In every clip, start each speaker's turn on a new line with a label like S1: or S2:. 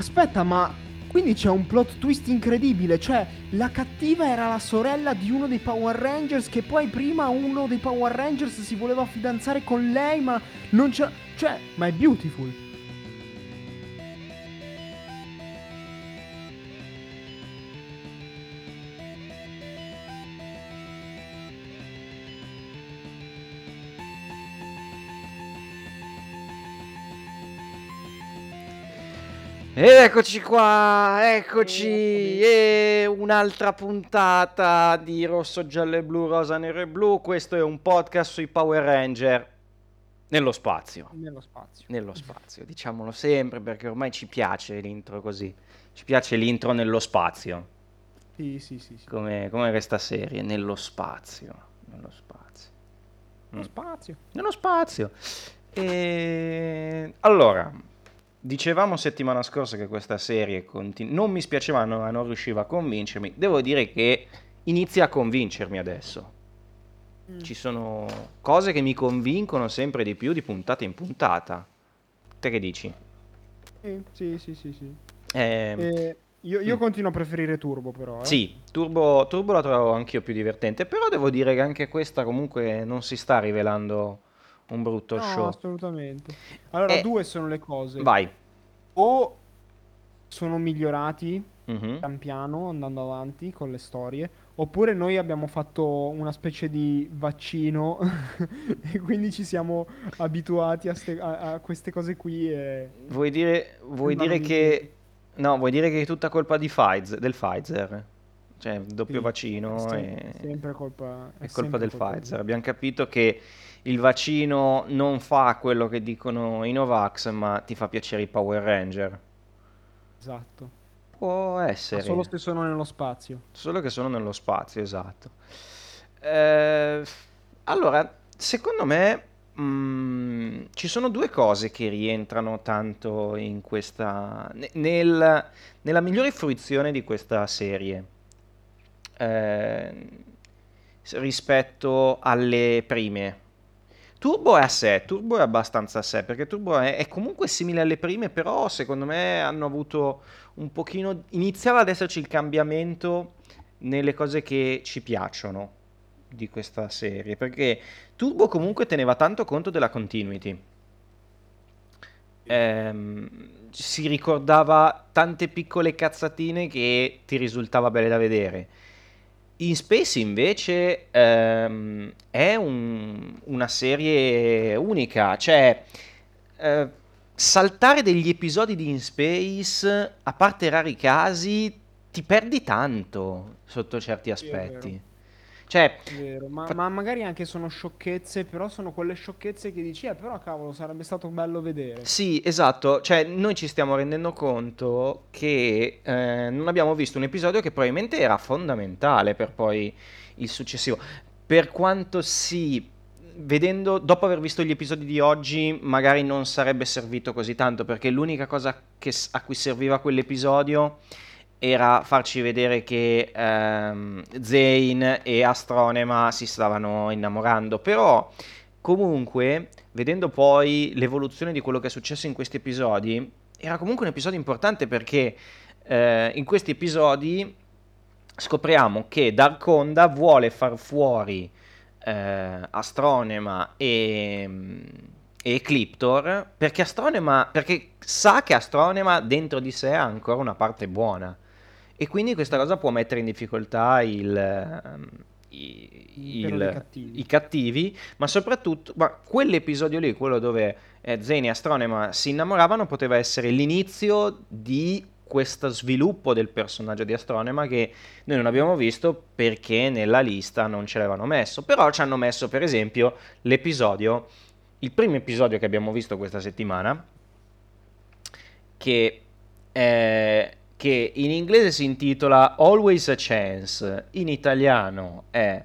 S1: Aspetta, ma quindi c'è un plot twist incredibile, cioè la cattiva era la sorella di uno dei Power Rangers che poi prima uno dei Power Rangers si voleva fidanzare con lei, ma non c'è... cioè, ma è beautiful.
S2: Eccoci qua, eccoci, e un'altra puntata di Rosso, Giallo e Blu, Rosa, Nero e Blu. Questo è un podcast sui Power Ranger nello spazio.
S1: Nello spazio.
S2: Nello spazio, diciamolo sempre perché ormai ci piace l'intro così. Ci piace l'intro nello spazio,
S1: Sì, sì, sì. sì.
S2: come, come questa serie, nello spazio. Nello spazio.
S1: Nello
S2: Mm.
S1: spazio.
S2: Nello spazio. E... Allora, dicevamo settimana scorsa che questa serie continu- non mi spiaceva, no- non riusciva a convincermi. Devo dire che inizia a convincermi adesso.
S1: Mm.
S2: Ci sono cose che mi convincono sempre di più di puntata in puntata. Te che dici?
S1: Sì, sì, sì, sì. sì.
S2: Ehm,
S1: Eh, io, io
S2: Mm.
S1: continuo a preferire Turbo però. Eh.
S2: Sì, Turbo, Turbo la trovo anch'io più divertente, però devo dire che anche questa comunque non si sta rivelando un brutto
S1: No,
S2: show.
S1: assolutamente. Allora,
S2: Eh,
S1: due sono le cose.
S2: Vai.
S1: O sono migliorati
S2: Mhm.
S1: pian piano andando avanti con le storie, oppure noi abbiamo fatto una specie di vaccino e quindi ci siamo abituati a, ste- a- a queste cose qui e
S2: Vuoi dire, vuoi dire che... No, vuoi dire che è tutta colpa di Pfizer, del Pfizer? Cioè, doppio
S1: Sì,
S2: vaccino
S1: è sem-
S2: e...
S1: sempre colpa,
S2: è
S1: è
S2: colpa
S1: sempre
S2: del Pfizer. Abbiamo capito che il vaccino non fa quello che dicono i Novax, ma ti fa piacere i Power Ranger.
S1: Esatto.
S2: Può
S1: Ma
S2: essere.
S1: solo se sono nello spazio.
S2: Solo che sono nello spazio, esatto. Eh, allora, secondo me mm, ci sono due cose che rientrano tanto in questa, ne- nel- nella migliore fruizione di questa serie eh, rispetto alle prime. Turbo è a sé, Turbo è abbastanza a sé, perché Turbo è, è comunque simile alle prime, però secondo me hanno avuto un pochino... iniziava ad esserci il cambiamento nelle cose che ci piacciono di questa serie, perché Turbo comunque teneva tanto conto della continuity. Ehm, si ricordava tante piccole cazzatine che ti risultava belle da vedere. In Space invece ehm, è un- una serie unica, cioè eh, saltare degli episodi di In Space, a parte rari casi, ti perdi tanto sotto certi aspetti. Cioè,
S1: vero, ma,
S2: fa-
S1: ma magari anche sono sciocchezze, però sono quelle sciocchezze che dici, eh, però cavolo, sarebbe stato bello vedere.
S2: Sì, esatto, cioè noi ci stiamo rendendo conto che eh, non abbiamo visto un episodio che probabilmente era fondamentale per poi il successivo. Per quanto sì, vedendo, dopo aver visto gli episodi di oggi, magari non sarebbe servito così tanto, perché l'unica cosa che s- a cui serviva quell'episodio era farci vedere che ehm, Zane e Astronema si stavano innamorando, però comunque, vedendo poi l'evoluzione di quello che è successo in questi episodi, era comunque un episodio importante perché eh, in questi episodi scopriamo che Darkonda vuole far fuori eh, Astronema e, e Ecliptor perché perché sa che Astronema dentro di sé ha ancora una parte buona e quindi questa cosa può mettere in difficoltà il, ehm, i, il-
S1: cattivi.
S2: i cattivi, ma soprattutto ma quell'episodio lì, quello dove eh, Zane e Astronema si innamoravano, poteva essere l'inizio di questo sviluppo del personaggio di Astronema che noi non abbiamo visto perché nella lista non ce l'avevano messo, però ci hanno messo per esempio l'episodio, il primo episodio che abbiamo visto questa settimana, che, eh, che in inglese si intitola Always a Chance, in italiano è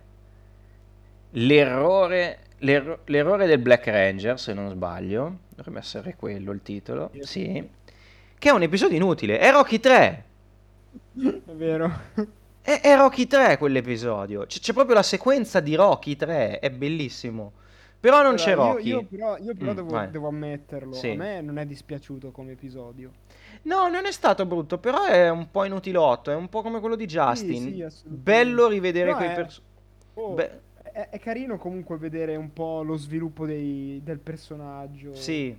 S2: l'errore, l'erro- l'errore del Black Ranger, se non sbaglio, dovrebbe essere quello il titolo, sì, che è un episodio inutile, è Rocky 3.
S1: È vero.
S2: È, è Rocky 3 quell'episodio. C- c'è proprio la sequenza di Rocky 3, è bellissimo. Però non c'è
S1: Allora, io-
S2: Rocky.
S1: Io, però, io però
S2: Mm,
S1: devo, devo ammetterlo,
S2: Sì.
S1: a me non è dispiaciuto come episodio.
S2: No, non è stato brutto, però è un po' inutilotto, è un po' come quello di Justin.
S1: sì, assolutamente.
S2: Bello rivedere
S1: Però
S2: quei
S1: è-
S2: personaggi.
S1: Oh,
S2: Beh.
S1: è, è carino comunque vedere un po' lo sviluppo dei- del personaggio.
S2: Sì.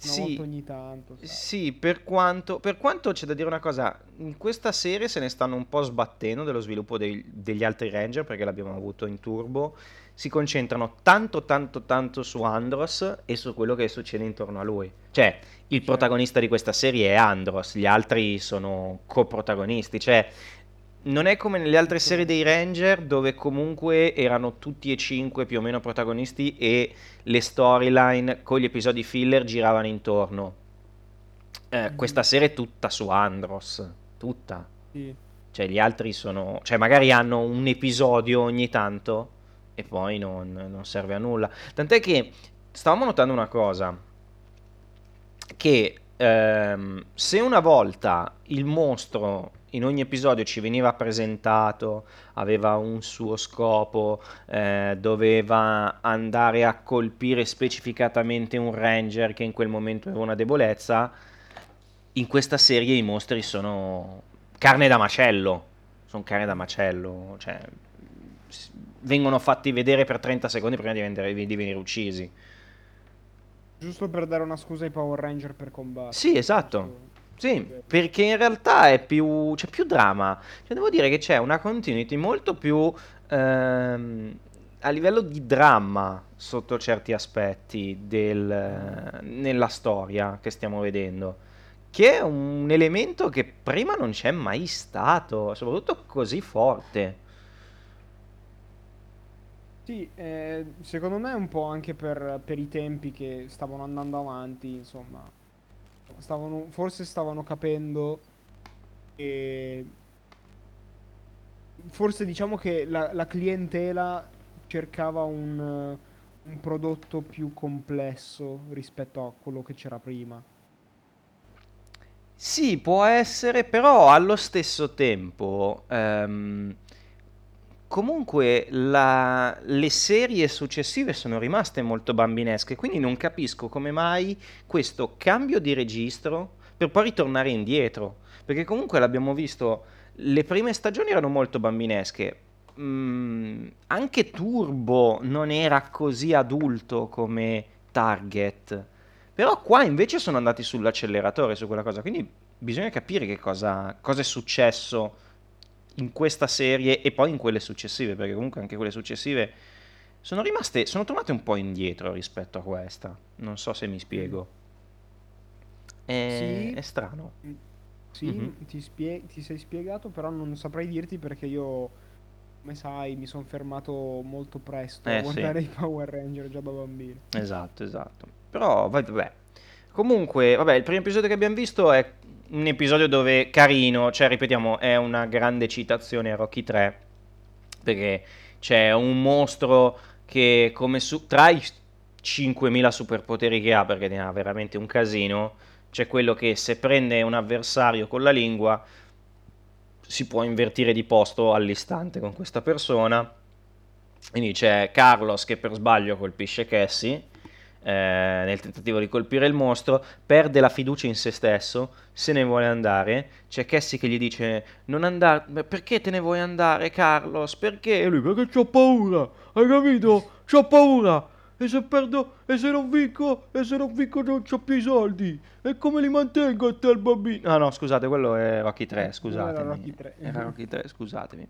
S2: Sì.
S1: ogni tanto. sai.
S2: Sì, per quanto, per quanto c'è da dire una cosa, in questa serie se ne stanno un po' sbattendo dello sviluppo dei- degli altri Ranger perché l'abbiamo avuto in turbo. Si concentrano tanto, tanto, tanto su Andros e su quello che succede intorno a lui. Cioè, il
S1: Certo.
S2: protagonista di questa serie è Andros, gli altri sono coprotagonisti. Cioè, non è come nelle altre serie dei Ranger dove comunque erano tutti e cinque più o meno protagonisti e le storyline con gli episodi filler giravano intorno. Eh,
S1: Mhm.
S2: Questa serie è tutta su Andros, tutta.
S1: Sì.
S2: Cioè gli altri sono... Cioè magari hanno un episodio ogni tanto e poi non, non serve a nulla. Tant'è che stavamo notando una cosa, che ehm, se una volta il mostro in ogni episodio ci veniva presentato, aveva un suo scopo, eh, doveva andare a colpire specificatamente un ranger che in quel momento aveva una debolezza, in questa serie i mostri sono carne da macello, sono carne da macello, cioè vengono fatti vedere per 30 secondi prima di venire, di venire uccisi.
S1: Giusto per dare una scusa ai Power Ranger per combattere.
S2: Sì, esatto. Sì, perché in realtà è più, c'è più dramma. Cioè, devo dire che c'è una continuity molto più ehm, a livello di dramma sotto certi aspetti del- nella storia che stiamo vedendo, che è un elemento che prima non c'è mai stato, soprattutto così forte.
S1: Sì, eh, secondo me è un po' anche per, per i tempi che stavano andando avanti, insomma. Stavano, forse stavano capendo e forse diciamo che la, la clientela cercava un, un prodotto più complesso rispetto a quello che c'era prima.
S2: Sì, può essere, però allo stesso tempo, ehm, comunque la- le serie successive sono rimaste molto bambinesche, quindi non capisco come mai questo cambio di registro per poi ritornare indietro, perché comunque l'abbiamo visto, le prime stagioni erano molto bambinesche, Mm, anche Turbo non era così adulto come Target. Però qua invece sono andati sull'acceleratore su quella cosa, quindi bisogna capire che cosa, cosa è successo in questa serie e poi in quelle successive, perché comunque anche quelle successive sono rimaste, sono tornate un po' indietro rispetto a questa. Non so se mi spiego. È,
S1: Sì.
S2: è strano.
S1: Sì,
S2: Mhm.
S1: ti spie- ti sei spiegato, però non saprei dirti perché io, come sai, mi sono fermato molto presto
S2: Eh,
S1: a
S2: sì.
S1: guardare i Power Ranger già da bambino.
S2: Esatto, esatto. Però, vabbè. Comunque, vabbè, il primo episodio che abbiamo visto è un episodio dove carino, cioè, ripetiamo, è una grande citazione a Rocky 3, perché c'è un mostro che come su- tra i 5.000 superpoteri che ha, perché ne ha veramente un casino, c'è quello che se prende un avversario con la lingua si può invertire di posto all'istante con questa persona. Quindi c'è Carlos che per sbaglio colpisce Cassie eh, nel tentativo di colpire il mostro, perde la fiducia in se stesso, se ne vuole andare. C'è Cassie che gli dice: Non andare, "Beh, perché te ne vuoi andare, Carlos? Perché? E lui, perché c'ho paura, hai capito? C'ho paura. E se perdo, e se non vinco, e se non vinco non c'ho più i soldi. E come li mantengo a te il bambino? Ah no, scusate, quello è Rocky 3,
S1: Quello
S2: scusatemi.
S1: era Rocky 3.
S2: Era Rocky 3, scusatemi.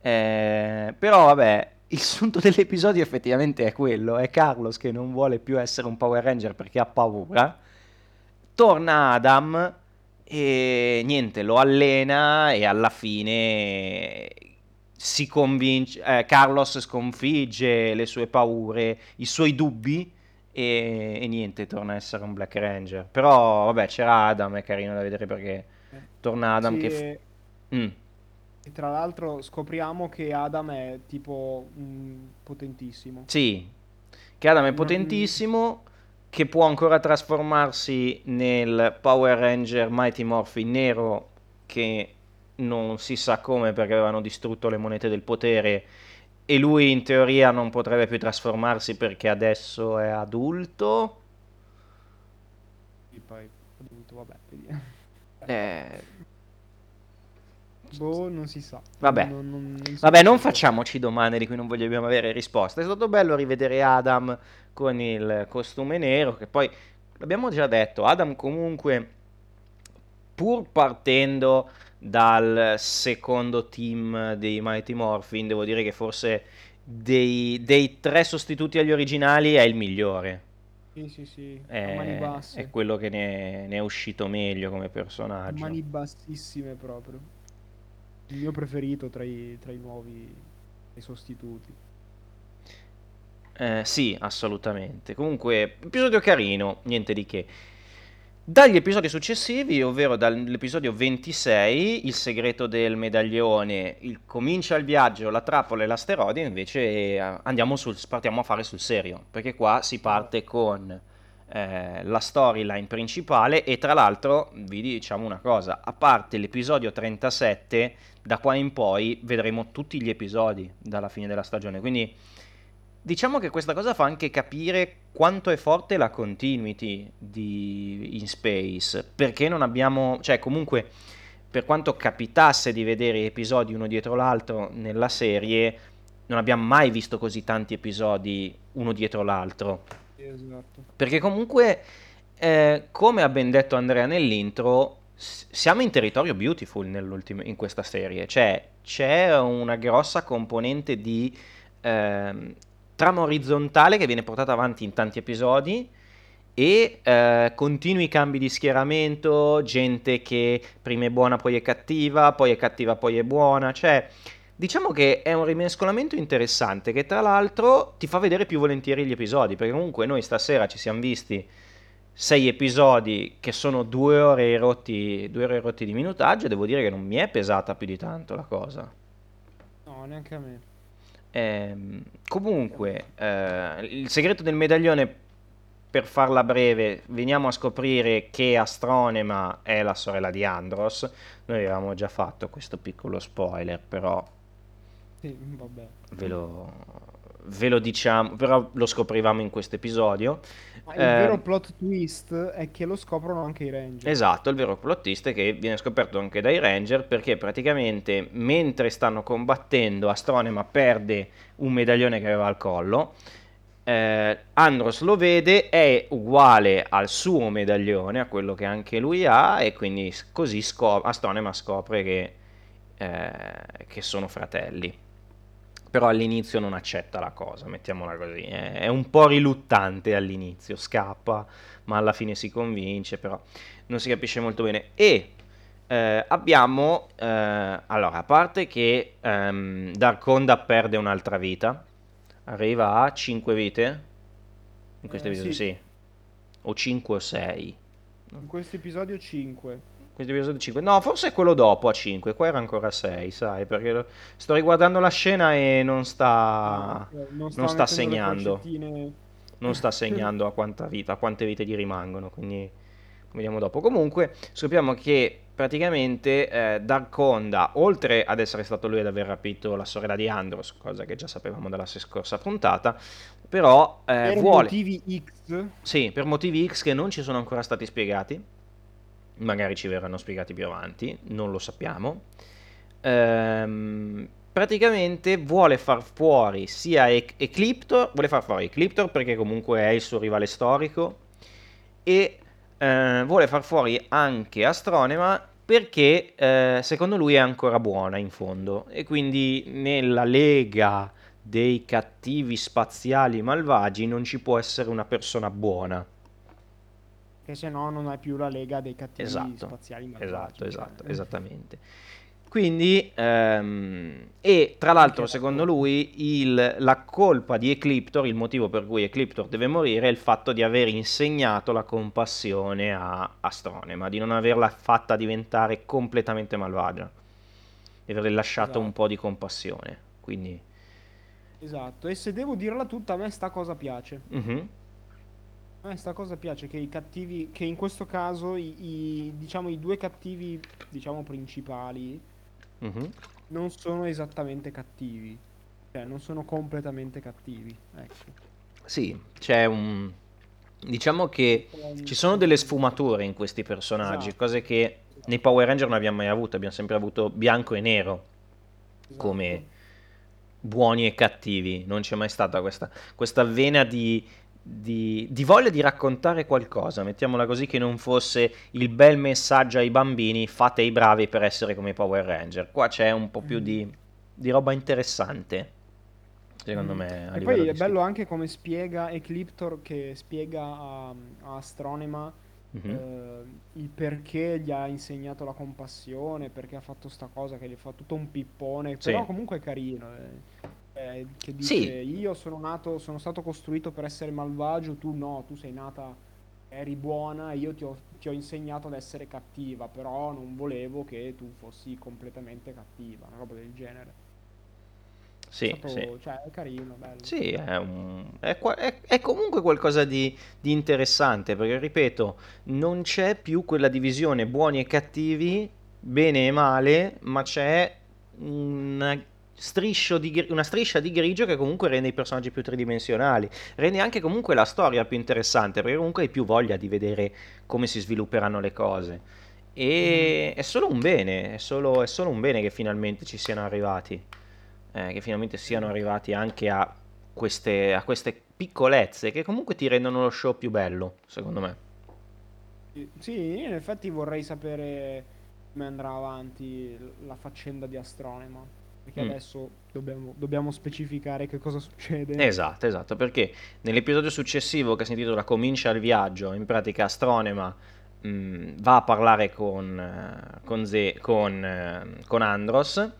S2: Eh, però vabbè, il sunto dell'episodio effettivamente è quello, è Carlos che non vuole più essere un Power Ranger perché ha paura. Torna Adam e niente, lo allena e alla fine si convince, eh, Carlos sconfigge le sue paure, i suoi dubbi e, e niente, torna a essere un Black Ranger. Però vabbè, c'era Adam, è carino da vedere perché torna Adam
S1: Sì,
S2: che... f-
S1: e-
S2: Mm.
S1: E tra l'altro scopriamo che Adam è tipo mm, potentissimo.
S2: Sì, che Adam è
S1: Non-
S2: potentissimo, che può ancora trasformarsi nel Power Ranger Mighty Morphin nero, che non si sa come perché avevano distrutto le monete del potere, e lui in teoria non potrebbe più trasformarsi perché adesso è adulto.
S1: Sì, poi, adulto. vabbè, vediamo.
S2: Eh,
S1: Boh, non si sa.
S2: Vabbè.
S1: Non, non- non so
S2: Vabbè, non facciamoci domande di cui non vogliamo avere risposte. È stato bello rivedere Adam con il costume nero, che poi l'abbiamo già detto, Adam comunque, pur partendo dal secondo team dei Mighty Morphin, devo dire che forse dei, dei tre sostituti agli originali è il migliore.
S1: Sì, sì, sì.
S2: È, è quello che ne, ne è uscito meglio come personaggio.
S1: mani bassissime proprio. Il mio preferito tra i, tra i nuovi i sostituti.
S2: Eh, sì, assolutamente. Comunque, episodio carino, niente di che. Dagli episodi successivi, ovvero dall'episodio 26, il segreto del medaglione, il comincia il viaggio, la trappola e l'asteroide, invece eh, andiamo sul, partiamo a fare sul serio, perché qua si parte con eh, la storyline principale e tra l'altro vi diciamo una cosa, a parte l'episodio 37, da qua in poi vedremo tutti gli episodi dalla fine della stagione, quindi Diciamo che questa cosa fa anche capire quanto è forte la continuity di In Space, perché non abbiamo, cioè comunque per quanto capitasse di vedere episodi uno dietro l'altro nella serie, non abbiamo mai visto così tanti episodi uno dietro l'altro.
S1: Esatto.
S2: Perché comunque, eh, come ha ben detto Andrea nell'intro, siamo in territorio beautiful in questa serie. Cioè, c'è una grossa componente di ehm, trama orizzontale che viene portata avanti in tanti episodi e eh, continui cambi di schieramento, gente che prima è buona poi è cattiva, poi è cattiva poi è buona, cioè diciamo che è un rimescolamento interessante che tra l'altro ti fa vedere più volentieri gli episodi, perché comunque noi stasera ci siamo visti sei episodi che sono due ore rotti, due ore rotti di minutaggio e devo dire che non mi è pesata più di tanto la cosa.
S1: No, neanche a me.
S2: Ehm, comunque, eh, il segreto del medaglione, per farla breve, veniamo a scoprire che Astronema è la sorella di Andros. Noi avevamo già fatto questo piccolo spoiler, però
S1: Sì, vabbè.
S2: ve lo, ve lo diciamo, però lo scoprivamo in questo episodio.
S1: Ma il
S2: Eh,
S1: vero plot twist è che lo scoprono anche i Ranger.
S2: Esatto, il vero plot twist è che viene scoperto anche dai Ranger perché praticamente mentre stanno combattendo Astronema perde un medaglione che aveva al collo, eh, Andros lo vede, è uguale al suo medaglione, a quello che anche lui ha e quindi così scop- Astronema scopre che, eh, che sono fratelli. Però all'inizio non accetta la cosa, mettiamola così, è un po' riluttante all'inizio, scappa ma alla fine si convince, però non si capisce molto bene. E eh, abbiamo, eh, allora, a parte che ehm, Darkonda perde un'altra vita, arriva a 5 vite, in questo
S1: Eh,
S2: episodio
S1: sì.
S2: sì, o 5 o 6.
S1: In questo episodio 5.
S2: Questo episodio 5. No, forse è quello dopo a 5, qua era ancora 6, sai, perché sto riguardando la scena e non sta,
S1: ok,
S2: non sta
S1: mettendo le
S2: segnando. non sta segnando a quanta vita, a quante vite gli rimangono, quindi vediamo dopo. Comunque scopriamo che praticamente eh, Darkonda, oltre ad essere stato lui ad aver rapito la sorella di Andros, cosa che già sapevamo dalla scorsa puntata, però eh,
S1: Per
S2: vuole...
S1: motivi X.
S2: Sì, per motivi X che non ci sono ancora stati spiegati, magari ci verranno spiegati più avanti, non lo sappiamo. Ehm, praticamente vuole far fuori sia E- Ecliptor, vuole far fuori Ecliptor perché comunque è il suo rivale storico e eh, vuole far fuori anche Astronema perché eh, secondo lui è ancora buona in fondo e quindi nella lega dei cattivi spaziali malvagi non ci può essere una persona buona.
S1: Che se no non hai più la lega dei cattivi
S2: Esatto,
S1: spaziali malvagi,
S2: esatto,
S1: cioè.
S2: esatto, esattamente. Quindi, ehm, e tra l'altro, secondo lui, il- la colpa di Ecliptor, il motivo per cui Ecliptor deve morire, è il fatto di aver insegnato la compassione a Astronema, di non averla fatta diventare completamente malvagia, di averle lasciato
S1: Esatto.
S2: un po' di compassione. Quindi,
S1: Esatto, e se devo dirla tutta, a me sta cosa piace.
S2: mhm,
S1: Me sta cosa piace che i cattivi, che in questo caso i, i- diciamo i due cattivi, diciamo principali,
S2: mhm.
S1: non sono esattamente cattivi. Cioè, non sono completamente cattivi. Ecco.
S2: Sì, c'è un, Diciamo che ci sono delle sfumature in questi personaggi,
S1: Esatto.
S2: cose che nei Power Ranger non abbiamo mai avuto, abbiamo sempre avuto bianco e nero come
S1: Esatto.
S2: buoni e cattivi, non c'è mai stata questa, questa vena di, di- di voglia di raccontare qualcosa, mettiamola così, che non fosse il bel messaggio ai bambini, fate i bravi per essere come i Power Ranger. Qua c'è un po' più
S1: Mm.
S2: di, di roba interessante, secondo
S1: Mm.
S2: me,
S1: E poi è bello
S2: scrittura.
S1: anche come spiega Ecliptor che spiega a, a Astronema
S2: Mhm.
S1: eh, il perché gli ha insegnato la compassione, perché ha fatto sta cosa che gli fa tutto un pippone,
S2: Sì.
S1: però comunque è carino. eh. Eh, che dice
S2: Sì,
S1: io sono nato, sono stato costruito per essere malvagio, tu no, tu sei nata, eri buona, io ti ho, ti ho insegnato ad essere cattiva, però non volevo che tu fossi completamente cattiva, una roba del genere. È
S2: sì,
S1: stato,
S2: sì.
S1: cioè, è carino, bello.
S2: Sì, è, un- è è- è comunque qualcosa di, di interessante, perché ripeto, non c'è più quella divisione buoni e cattivi, bene e male, ma c'è una, di una striscia di grigio che comunque rende i personaggi più tridimensionali, rende anche comunque la storia più interessante, perché comunque hai più voglia di vedere come si svilupperanno le cose. E
S1: Mhm.
S2: è solo un bene, è solo, è solo un bene che finalmente ci siano arrivati eh, che finalmente siano arrivati anche a queste, a queste piccolezze che comunque ti rendono lo show più bello, secondo me.
S1: Sì, in effetti vorrei sapere come andrà avanti la faccenda di Astronema, perché
S2: Mm.
S1: adesso dobbiamo, dobbiamo specificare che cosa succede.
S2: Esatto, esatto, perché nell'episodio successivo che si intitola Comincia il viaggio, in pratica Astronema mh, va a parlare con, eh, con, Ze- con, eh, con Andros.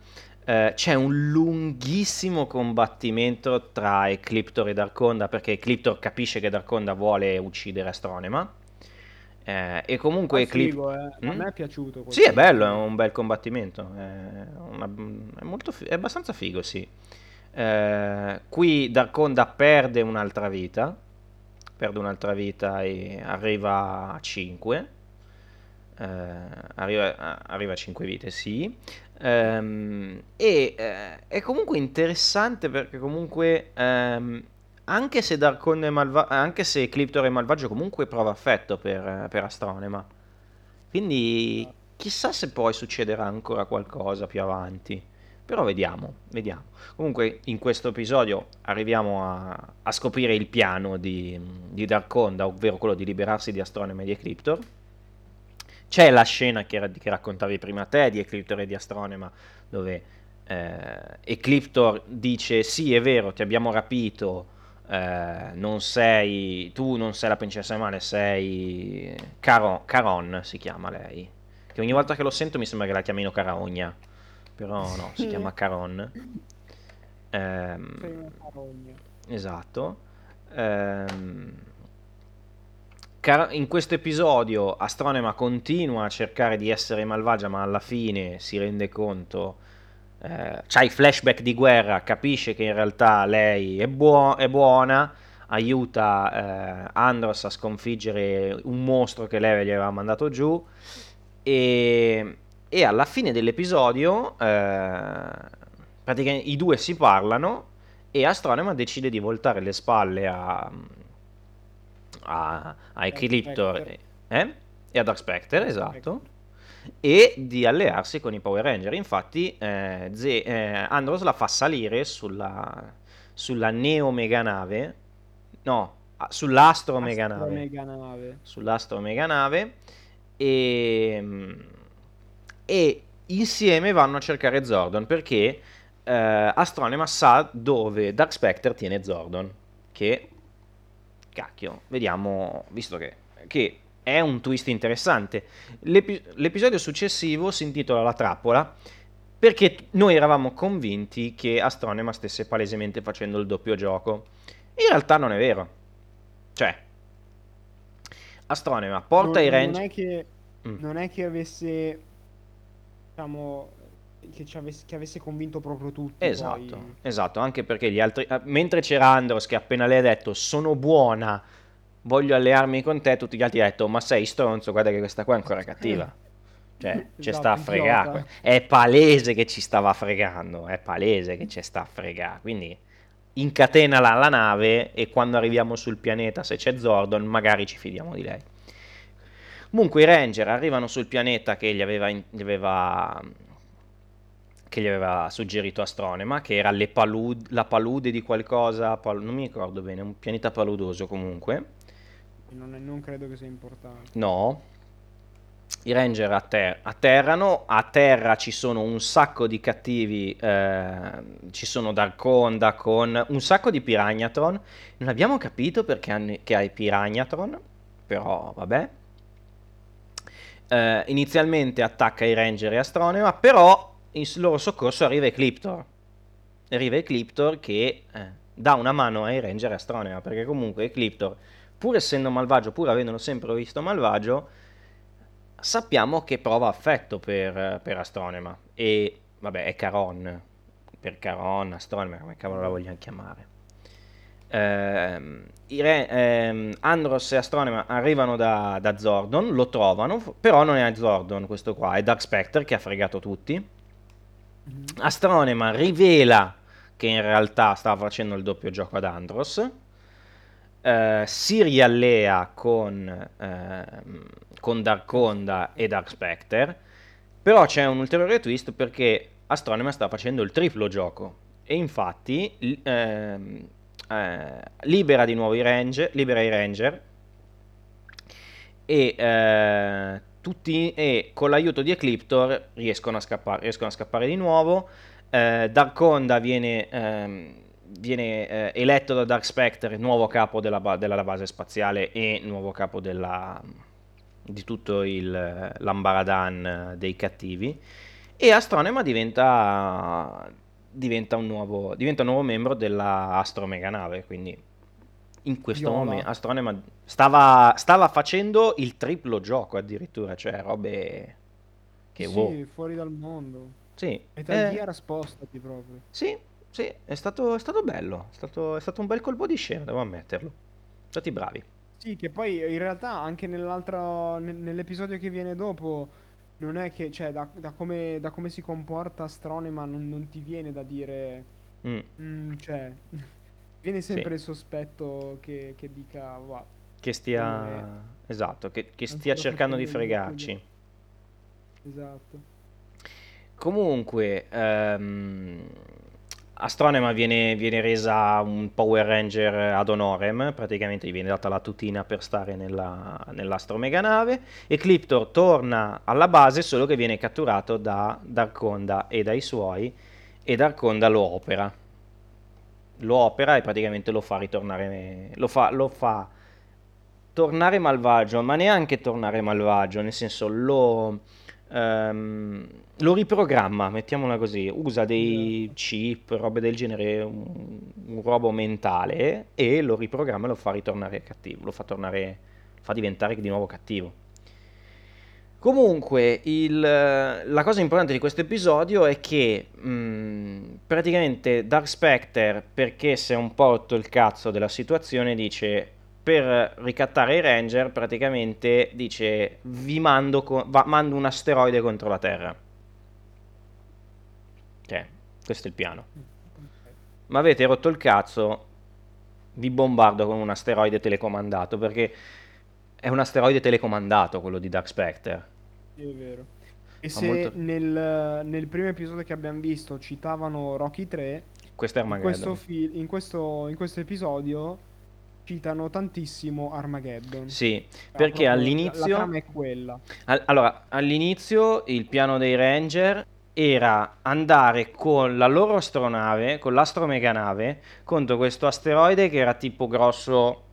S2: Eh, c'è un lunghissimo combattimento tra Ecliptor e Darkonda perché Ecliptor capisce che Darkonda vuole uccidere Astronema. Eh, e comunque
S1: È
S2: Eclip-
S1: figo, eh. A
S2: Mm?
S1: me è piaciuto
S2: Sì, è bello, è
S1: combattimento.
S2: un bel combattimento. È, una- è molto è abbastanza figo, sì. Eh, qui Darkonda perde un'altra vita. Perde un'altra vita e arriva a 5. arriva, a- arriva a 5 vite, sì. Ehm, e eh, è comunque interessante perché comunque ehm, anche se Darkonda è malva- anche se Ecliptor è malvagio, comunque prova affetto per, per Astronema. Quindi chissà se poi succederà ancora qualcosa più avanti. Però vediamo, vediamo. Comunque in questo episodio arriviamo a, a scoprire il piano di, di Darkonda, ovvero quello di liberarsi di Astronema e di Ecliptor. C'è la scena che, che raccontavi prima te di Ecliptor e di Astronema, dove eh, Ecliptor dice sì è vero, ti abbiamo rapito, eh, non sei, tu non sei la principessa Male, sei Caron, Caron si chiama lei. Che ogni volta che lo sento mi sembra che la chiamino Caraogna, però no, si chiama Caron.
S1: Carogna.
S2: Esatto. Car- in questo episodio Astronema continua a cercare di essere malvagia, ma alla fine si rende conto, eh, c'ha i flashback di guerra, capisce che in realtà lei è, buo- è buona, aiuta eh, Andros a sconfiggere un mostro che lei gli aveva mandato giù. E, e alla fine dell'episodio eh, praticamente i due si parlano e Astronema decide di voltare le spalle a, a, a Ecliptor eh? e a Dark Spectre,
S1: Dark
S2: esatto, e di allearsi con i Power Ranger. Infatti eh, Ze- eh, Andros la fa salire sulla, sulla Neo Mega Nave, no, sull'Astro Mega
S1: Astro
S2: Nave
S1: Mega nave.
S2: sull'astro mega nave e, e insieme vanno a cercare Zordon perché eh, Astronema sa dove Dark Spectre tiene Zordon che cacchio vediamo visto che, che è un twist interessante L'epi- l'episodio successivo si intitola La trappola perché noi eravamo convinti che Astronema stesse palesemente facendo il doppio gioco in realtà non è vero cioè Astronema porta
S1: non,
S2: i
S1: non
S2: Ranger.
S1: è che,
S2: Mm.
S1: non è che avesse, diciamo, che, ci avesse, che avesse convinto proprio tutti.
S2: Esatto,
S1: poi.
S2: esatto, anche perché gli altri. eh, Mentre c'era Andros che appena le ha detto sono buona, voglio allearmi con te, tutti gli altri hanno detto ma sei stronzo, guarda che questa qua è ancora cattiva. Cioè, ci sta a fregare. È palese che ci stava fregando, è palese che ci sta a fregare. Quindi incatena la, la nave e quando arriviamo sul pianeta, se c'è Zordon, magari ci fidiamo di lei. Comunque i Ranger arrivano sul pianeta che gli aveva, gli aveva, che gli aveva suggerito Astronema, che era palud, la palude di qualcosa, pal, non mi ricordo bene, un pianeta paludoso comunque.
S1: Non, è, non credo che sia importante.
S2: No, i ranger atter- atterrano, a terra ci sono un sacco di cattivi, eh, ci sono Darkonda con un sacco di Piranhatron, non abbiamo capito perché hanno, che hai Piranhatron, però vabbè. Eh, inizialmente attacca i ranger e Astronema, però in loro soccorso arriva Ecliptor. Arriva Ecliptor che eh, dà una mano ai ranger e Astronema, perché comunque Ecliptor, pur essendo malvagio, pur avendolo sempre visto malvagio, sappiamo che prova affetto per, per Astronema. E vabbè è Caron. Per Caron, Astronema come cavolo la vogliamo chiamare. Eh, re, eh, Andros e Astronema arrivano da, da, Zordon lo trovano però non è Zordon questo qua è Dark Spectre che ha fregato tutti. Mm-hmm. Astronema rivela che in realtà stava facendo il doppio gioco ad Andros eh, si riallea con, eh, con Darkonda e Dark Spectre, però c'è un ulteriore twist perché Astronema sta facendo il triplo gioco e infatti ehm, eh, libera di nuovo i Ranger, libera i Ranger e, eh, tutti, e con l'aiuto di Ecliptor riescono a scappare, riescono a scappare di nuovo. Eh, Darkonda viene ehm, viene eh, eletto da Dark Spectre nuovo capo della, ba- della, base spaziale e nuovo capo della, di tutto il, l'ambaradan dei cattivi e Astronema diventa, diventa, un nuovo, diventa un nuovo membro della Astro Mega Nave quindi in questo Yola. momento Astronema stava, stava, facendo il triplo gioco addirittura cioè robe che
S1: sì,
S2: wow.
S1: fuori dal mondo
S2: sì.
S1: E da eh, era spostati proprio.
S2: Sì, sì, è stato, è stato bello, è stato, è stato un bel colpo di scena, devo ammetterlo. Stati bravi.
S1: Sì, che poi in realtà anche nell'altro, nell'episodio che viene dopo, non è che, cioè, da, da come, da come si comporta Astronema non, non ti viene da dire,
S2: Mm,
S1: mm, cioè, viene sempre
S2: sì,
S1: il sospetto che, che dica, va,
S2: che
S1: quello è
S2: stia, esatto, che, che stia cercando di fregarci.
S1: Esatto.
S2: Comunque, ehm, Astronema viene, viene resa un Power Ranger ad honorem, praticamente gli viene data la tutina per stare nella, nell'Astro Meganave. Ecliptor torna alla base, solo che viene catturato da Darkonda e dai suoi, e Darkonda lo opera. Lo opera e praticamente lo fa ritornare, lo fa, lo fa tornare malvagio, ma neanche tornare malvagio, nel senso lo ehm, lo riprogramma, mettiamola così, usa dei chip, robe del genere, un, un robo mentale e lo riprogramma e lo fa ritornare cattivo, lo fa tornare, fa diventare di nuovo cattivo. Comunque, il, la cosa importante di questo episodio è che mh, praticamente Dark Spectre, perché si è un po' rotto il cazzo della situazione, dice per ricattare i Ranger praticamente dice vi mando, co- va- mando un asteroide contro la Terra. Cioè, questo è il piano. Ma avete rotto il cazzo, vi bombardo con un asteroide telecomandato perché è un asteroide telecomandato quello di Dark Spectre.
S1: È vero. E se
S2: molto...
S1: nel, nel primo episodio che abbiamo visto citavano Rocky 3,
S2: questo è
S1: in questo, fi- in questo, in questo episodio citano tantissimo Armageddon.
S2: Sì, perché all'inizio...
S1: La trama è quella.
S2: All- allora, all'inizio il piano dei Ranger era andare con la loro astronave, con l'astromeganave, contro questo asteroide che era tipo grosso,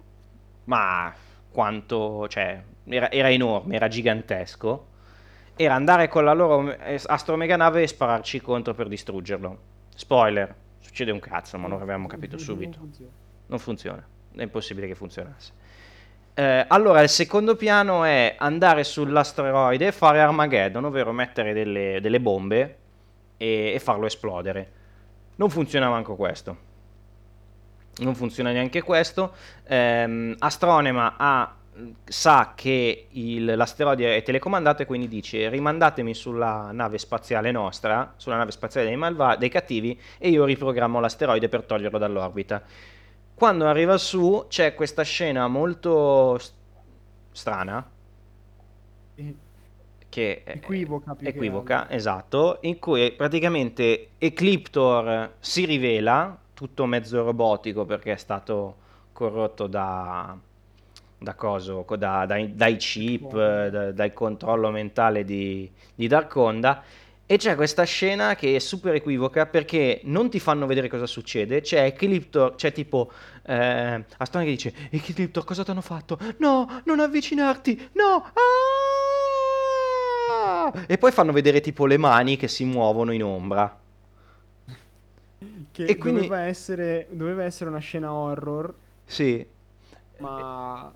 S2: ma quanto, cioè, era, era enorme, era gigantesco. Era andare con la loro astromeganave e spararci contro per distruggerlo. Spoiler, succede un cazzo, ma lo avevamo capito subito.
S1: Non funziona.
S2: È impossibile che funzionasse. Eh, allora, il secondo piano è andare sull'asteroide e fare Armageddon, ovvero mettere delle, delle bombe e, e, farlo esplodere. Non funziona manco questo. Non funziona neanche questo. Eh, Astronema ha sa che il, l'asteroide è telecomandato e quindi dice rimandatemi sulla nave spaziale nostra, sulla nave spaziale dei, malva- dei cattivi e io riprogrammo l'asteroide per toglierlo dall'orbita. Quando arriva su c'è questa scena molto st- strana. Che
S1: equivoca,
S2: equivoca esatto, in cui praticamente Ecliptor si rivela tutto mezzo robotico perché è stato corrotto da, da coso, da, dai, dai, chip, da, dal controllo mentale di, di Darkonda. E c'è questa scena che è super equivoca perché non ti fanno vedere cosa succede. C'è Ecliptor, c'è tipo eh, Aston che dice: Ecliptor, cosa ti hanno fatto? No, non avvicinarti, no! Ah! E poi fanno vedere tipo le mani che si muovono in ombra.
S1: Che e quindi... doveva, essere, doveva essere una scena horror.
S2: Sì.
S1: Ma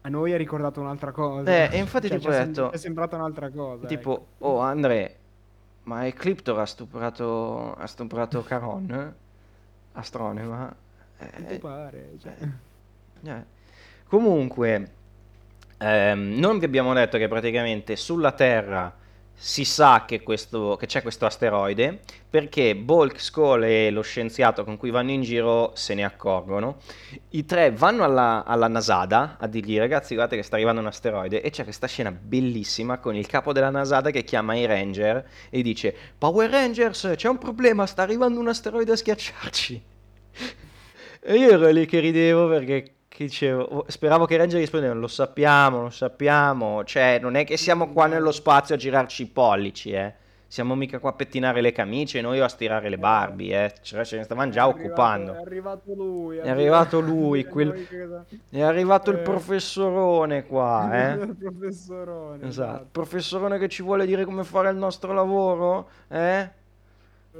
S1: a noi ha ricordato un'altra cosa.
S2: Eh, e infatti cioè, tipo ho detto...
S1: È sembrata un'altra cosa.
S2: Tipo, ecco. oh Andre, ma Ecliptor ha stuprato, ha stuprato Caron? Astronema?
S1: Eh, ti pare, cioè.
S2: eh. Comunque, ehm, non vi abbiamo detto che praticamente sulla Terra si sa che, questo, che, c'è questo asteroide perché Bulk, Skull e lo scienziato con cui vanno in giro se ne accorgono. I tre vanno alla, alla Nasada a dirgli ragazzi guardate che sta arrivando un asteroide e c'è questa scena bellissima con il capo della Nasada che chiama i Ranger e dice Power Rangers c'è un problema sta arrivando un asteroide a schiacciarci. e io ero lì che ridevo perché che dicevo, oh, speravo che i Ranger rispondevano, lo sappiamo, lo sappiamo, cioè non è che siamo qua nello spazio a girarci i pollici, eh. Siamo mica qua a pettinare le camicie, noi a stirare le Barbie, eh. Cioè, ce ne stavamo già
S1: è
S2: occupando.
S1: Arrivato, è arrivato lui.
S2: È arrivato lui, quel... è arrivato il eh. professorone qua, eh.
S1: il professorone.
S2: Esatto. esatto. Il professorone che ci vuole dire come fare il nostro lavoro, eh?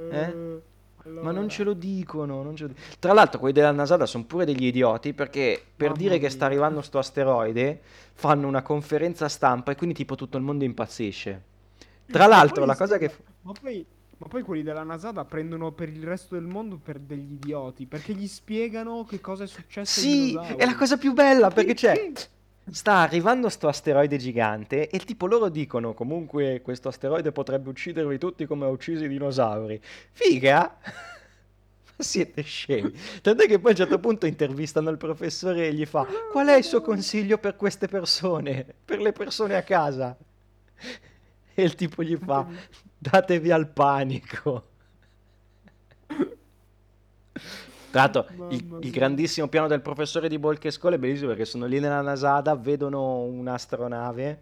S2: Eh? Allora... Ma non ce lo dicono, non ce lo dicono. Tra l'altro quelli della Nasada sono pure degli idioti perché per Mamma dire mia. che sta arrivando sto asteroide fanno una conferenza stampa e quindi tipo tutto il mondo impazzisce. Tra l'altro la cosa che...
S1: Ma poi, ma poi quelli della Nasada prendono per il resto del mondo per degli idioti perché gli spiegano che cosa è successo.
S2: Sì, è la cosa più bella perché c'è sta arrivando sto asteroide gigante e tipo loro dicono comunque questo asteroide potrebbe uccidervi tutti come ha ucciso i dinosauri. Figa! Siete scemi. Tant'è che poi a un certo punto intervistano il professore e gli fa qual è il suo consiglio per queste persone, per le persone a casa? E il tipo gli fa datevi al panico. Tra l'altro, il, il, grandissimo piano del professore di Bolkescol è bellissimo perché sono lì nella Nasada, vedono un'astronave,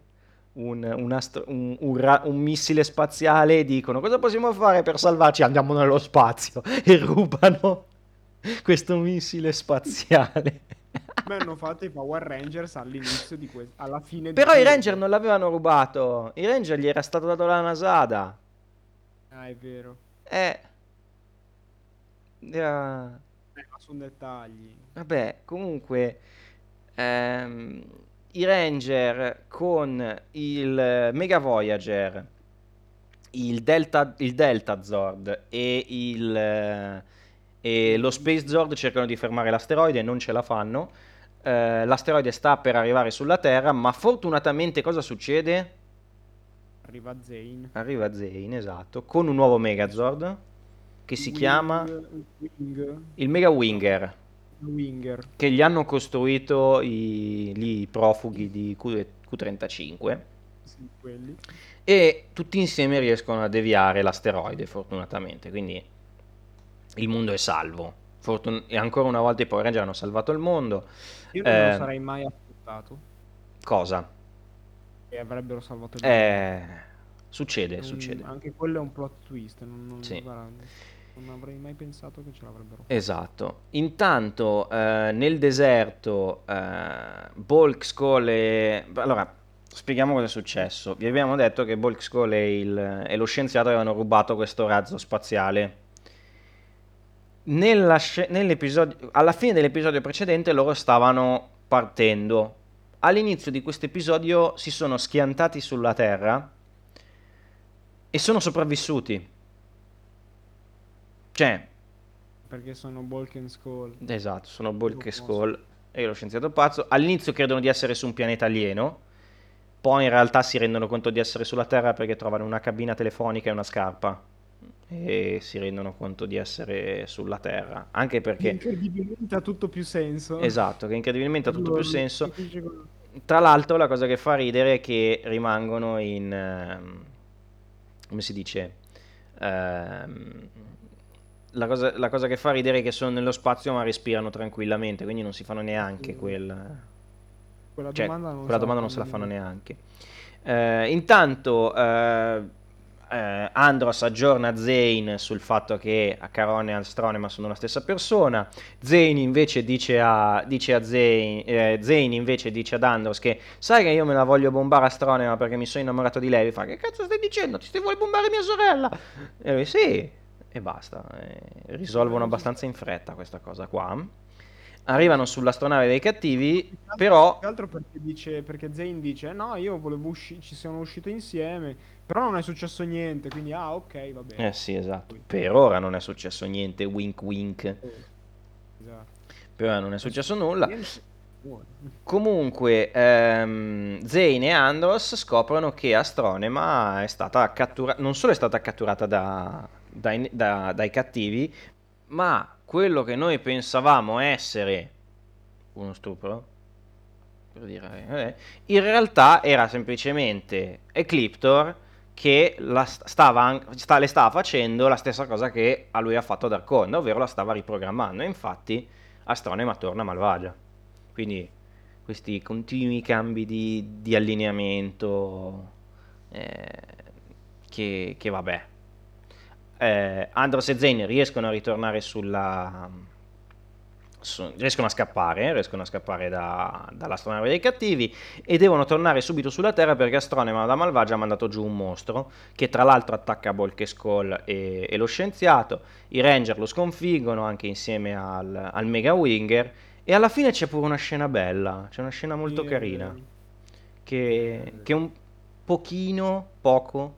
S2: un, un, astro, un, un, missile spaziale e dicono cosa possiamo fare per salvarci? Andiamo nello spazio e rubano questo missile spaziale.
S1: Beh, hanno fatto i Power Rangers all'inizio di questo, alla fine
S2: Però
S1: di
S2: i Ranger non l'avevano rubato, i Ranger gli era stato dato la Nasada.
S1: Ah, è vero.
S2: Eh. Yeah.
S1: Sono dettagli.
S2: Vabbè, comunque ehm, i Ranger con il Mega Voyager, il Delta, il Delta Zord e, il, eh, e lo Space Zord cercano di fermare l'asteroide e non ce la fanno. Eh, l'asteroide sta per arrivare sulla Terra, ma fortunatamente cosa succede?
S1: Arriva Zane.
S2: Arriva Zane, esatto, con un nuovo Megazord che si Wing, chiama Wing. il Mega Winger.
S1: Winger.
S2: Che gli hanno costruito i, gli, i profughi di Q, Q35.
S1: Sì.
S2: E tutti insieme riescono a deviare l'asteroide, fortunatamente. Quindi il mondo è salvo. Fortun- e ancora una volta i Power Ranger hanno salvato il mondo.
S1: Io non eh, lo sarei mai aspettato.
S2: Cosa?
S1: Che avrebbero salvato il
S2: mondo. Eh, succede,
S1: un,
S2: succede.
S1: Anche quello è un plot twist. Non, non
S2: sì.
S1: Non avrei mai pensato che ce l'avrebbero
S2: fatto. Esatto. Intanto eh, nel deserto eh, Bulk Skull e... Allora, spieghiamo cosa è successo. Vi abbiamo detto che Bulk Skull e, il, e lo scienziato avevano rubato questo razzo spaziale. Nella, alla fine dell'episodio precedente loro stavano partendo. All'inizio di questo episodio si sono schiantati sulla Terra e sono sopravvissuti cioè...
S1: Perché sono Bulk and Skull.
S2: Esatto, sono Bulk e Skull. e lo scienziato pazzo. All'inizio credono di essere su un pianeta alieno, poi in realtà si rendono conto di essere sulla Terra perché trovano una cabina telefonica e una scarpa e si rendono conto di essere sulla Terra, anche perché...
S1: Incredibilmente ha tutto più senso.
S2: Esatto, che incredibilmente ha tutto più senso. Tra l'altro la cosa che fa ridere è che rimangono in... Ehm, come si dice? Ehm, la, cosa, la cosa che fa ridere è che sono nello spazio ma respirano tranquillamente, quindi non si fanno neanche
S1: Sì.
S2: quel...
S1: Quella
S2: Cioè,
S1: domanda non,
S2: quella domanda non se la
S1: fanno neanche.
S2: Eh, intanto eh, eh, Andros aggiorna Zane sul fatto che Acarone e Astronema sono la stessa persona. Zane invece dice a, dice a Zane, eh, Zane invece dice ad Andros che sai che io me la voglio bombare Astronema perché mi sono innamorato di lei. Lui fa che cazzo stai dicendo? Ti stai vuoi bombare mia sorella? E lui sì. E basta. Eh, risolvono abbastanza in fretta questa cosa qua. Arrivano sull'astronave dei cattivi, però
S1: Più altro perché dice, perché Zane dice, no, io volevo uscire, ci siamo usciti insieme, però non è successo niente, quindi ah, ok, va bene.
S2: Eh sì, esatto. Per ora non è successo niente, wink wink.
S1: Esatto.
S2: Per ora non è successo nulla. Comunque, ehm, Zane e Andros scoprono che Astronema è stata catturata, non solo è stata catturata da- dai, da- dai cattivi, ma quello che noi pensavamo essere uno stupro, per dire, eh, in realtà era semplicemente Ecliptor che stava, sta- le stava facendo la stessa cosa che a lui ha fatto Darkonda, ovvero la stava riprogrammando. E infatti Astronema torna malvagia. Quindi questi continui cambi di, di allineamento eh, che, che vabbè. Eh, Andros e Zane riescono a ritornare sulla... su- riescono a scappare, riescono a scappare da- dall'astronave dei cattivi e devono tornare subito sulla Terra perché Astronema da Malvagia ha mandato giù un mostro che tra l'altro attacca Bulk e Skull e, e lo scienziato. I Ranger lo sconfiggono anche insieme al, al Mega Winger e alla fine c'è pure una scena bella, c'è una scena molto
S1: è
S2: carina che, che un pochino, poco,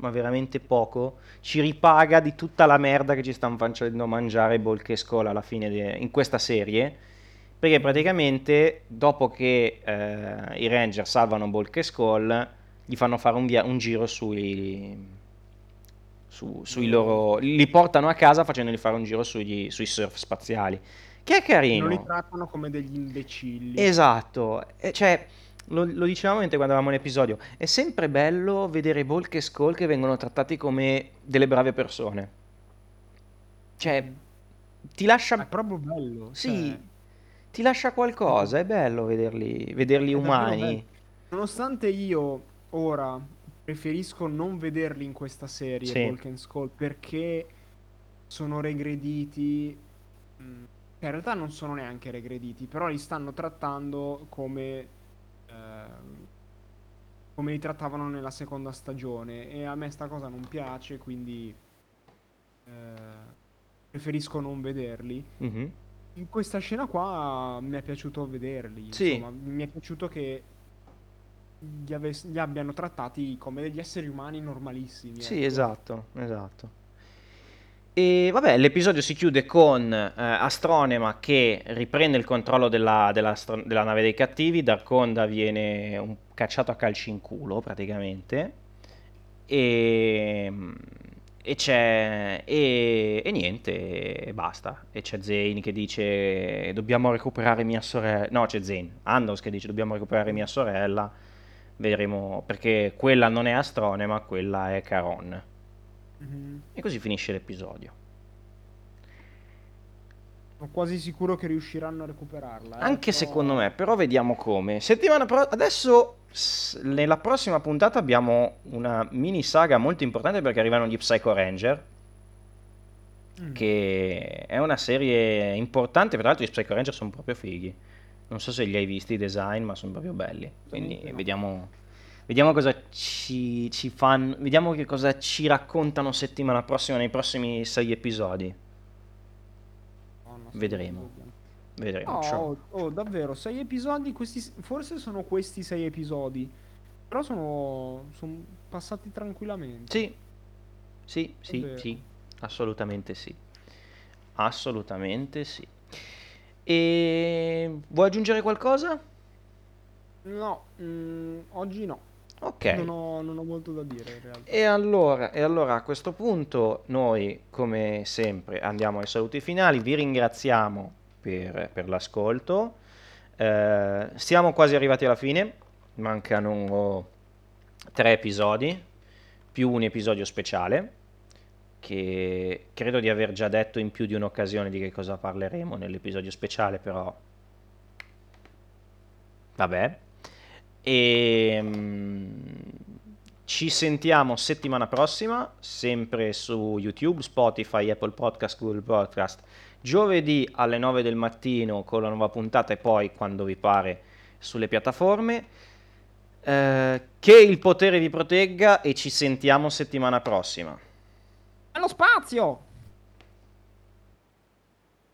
S2: ma veramente poco, ci ripaga di tutta la merda che ci stanno facendo mangiare Bulk e Skull alla fine de- in questa serie. Perché praticamente dopo che eh, i Ranger salvano Bulk e Skull, gli fanno fare un, via- un giro sui, su- sui loro... li portano a casa facendogli fare un giro sugli- sui surf spaziali. Che è carino.
S1: Non li trattano come degli imbecilli.
S2: Esatto, e cioè, lo, lo dicevamo mentre guardavamo l'episodio, è sempre bello vedere Bulk e Skull che vengono trattati come delle brave persone. Cioè, ti
S1: È
S2: lascia...
S1: proprio bello.
S2: Sì,
S1: cioè,
S2: ti lascia qualcosa, è bello vederli, vederli
S1: è
S2: umani.
S1: Nonostante io ora preferisco non vederli in questa serie,
S2: Sì.
S1: Bulk and Skull, perché sono regrediti. mm, che in realtà non sono neanche regrediti, però li stanno trattando come. Ehm, come li trattavano nella seconda stagione. E a me sta cosa non piace, quindi. eh, preferisco non vederli.
S2: Mhm.
S1: In questa scena qua mi è piaciuto vederli,
S2: Sì.
S1: insomma, mi è piaciuto che li, aves- li abbiano trattati come degli esseri umani normalissimi,
S2: Sì,
S1: ecco.
S2: esatto, esatto. E vabbè, l'episodio si chiude con eh, Astronema che riprende il controllo della, della della nave dei cattivi, Darkonda viene un- cacciato a calci in culo praticamente, e, e c'è... E, e niente, e basta. E c'è Zane che dice dobbiamo recuperare mia sorella, no c'è Zane, Andros che dice dobbiamo recuperare mia sorella, vedremo, perché quella non è Astronema, quella è Caron.
S1: Mhm.
S2: E così finisce l'episodio.
S1: Sono quasi sicuro che riusciranno a recuperarla, eh,
S2: Anche
S1: però-
S2: secondo me, però vediamo come. Settimana pro- adesso s- nella prossima puntata abbiamo una mini saga molto importante perché arrivano gli Psycho Ranger,
S1: Mm.
S2: che è una serie importante, tra l'altro gli Psycho Ranger sono proprio fighi. Non so se li hai visti i design, ma sono proprio belli. Quindi
S1: no.
S2: vediamo, vediamo cosa ci, ci fanno, vediamo che cosa ci raccontano settimana prossima nei prossimi sei episodi.
S1: Madonna,
S2: Vedremo. Vedremo.
S1: No, oh, oh, davvero, sei episodi, questi, forse sono questi sei episodi, però sono, sono passati tranquillamente.
S2: Sì, sì, sì, sì, assolutamente sì. Assolutamente sì. E vuoi aggiungere qualcosa?
S1: No, mm, oggi no.
S2: Ok.
S1: Non ho, non ho molto da dire in realtà.
S2: E allora, e allora a questo punto noi, come sempre, andiamo ai saluti finali. Vi ringraziamo per, per l'ascolto. Eh, siamo quasi arrivati alla fine. Mancano tre episodi più un episodio speciale che credo di aver già detto in più di un'occasione di che cosa parleremo nell'episodio speciale, però vabbè. E mm, ci sentiamo settimana prossima, sempre su YouTube, Spotify, Apple Podcast, Google Podcast, giovedì alle 9 del mattino con la nuova puntata e poi quando vi pare sulle piattaforme. Eh, che il potere vi protegga e ci sentiamo settimana prossima.
S1: Allo spazio!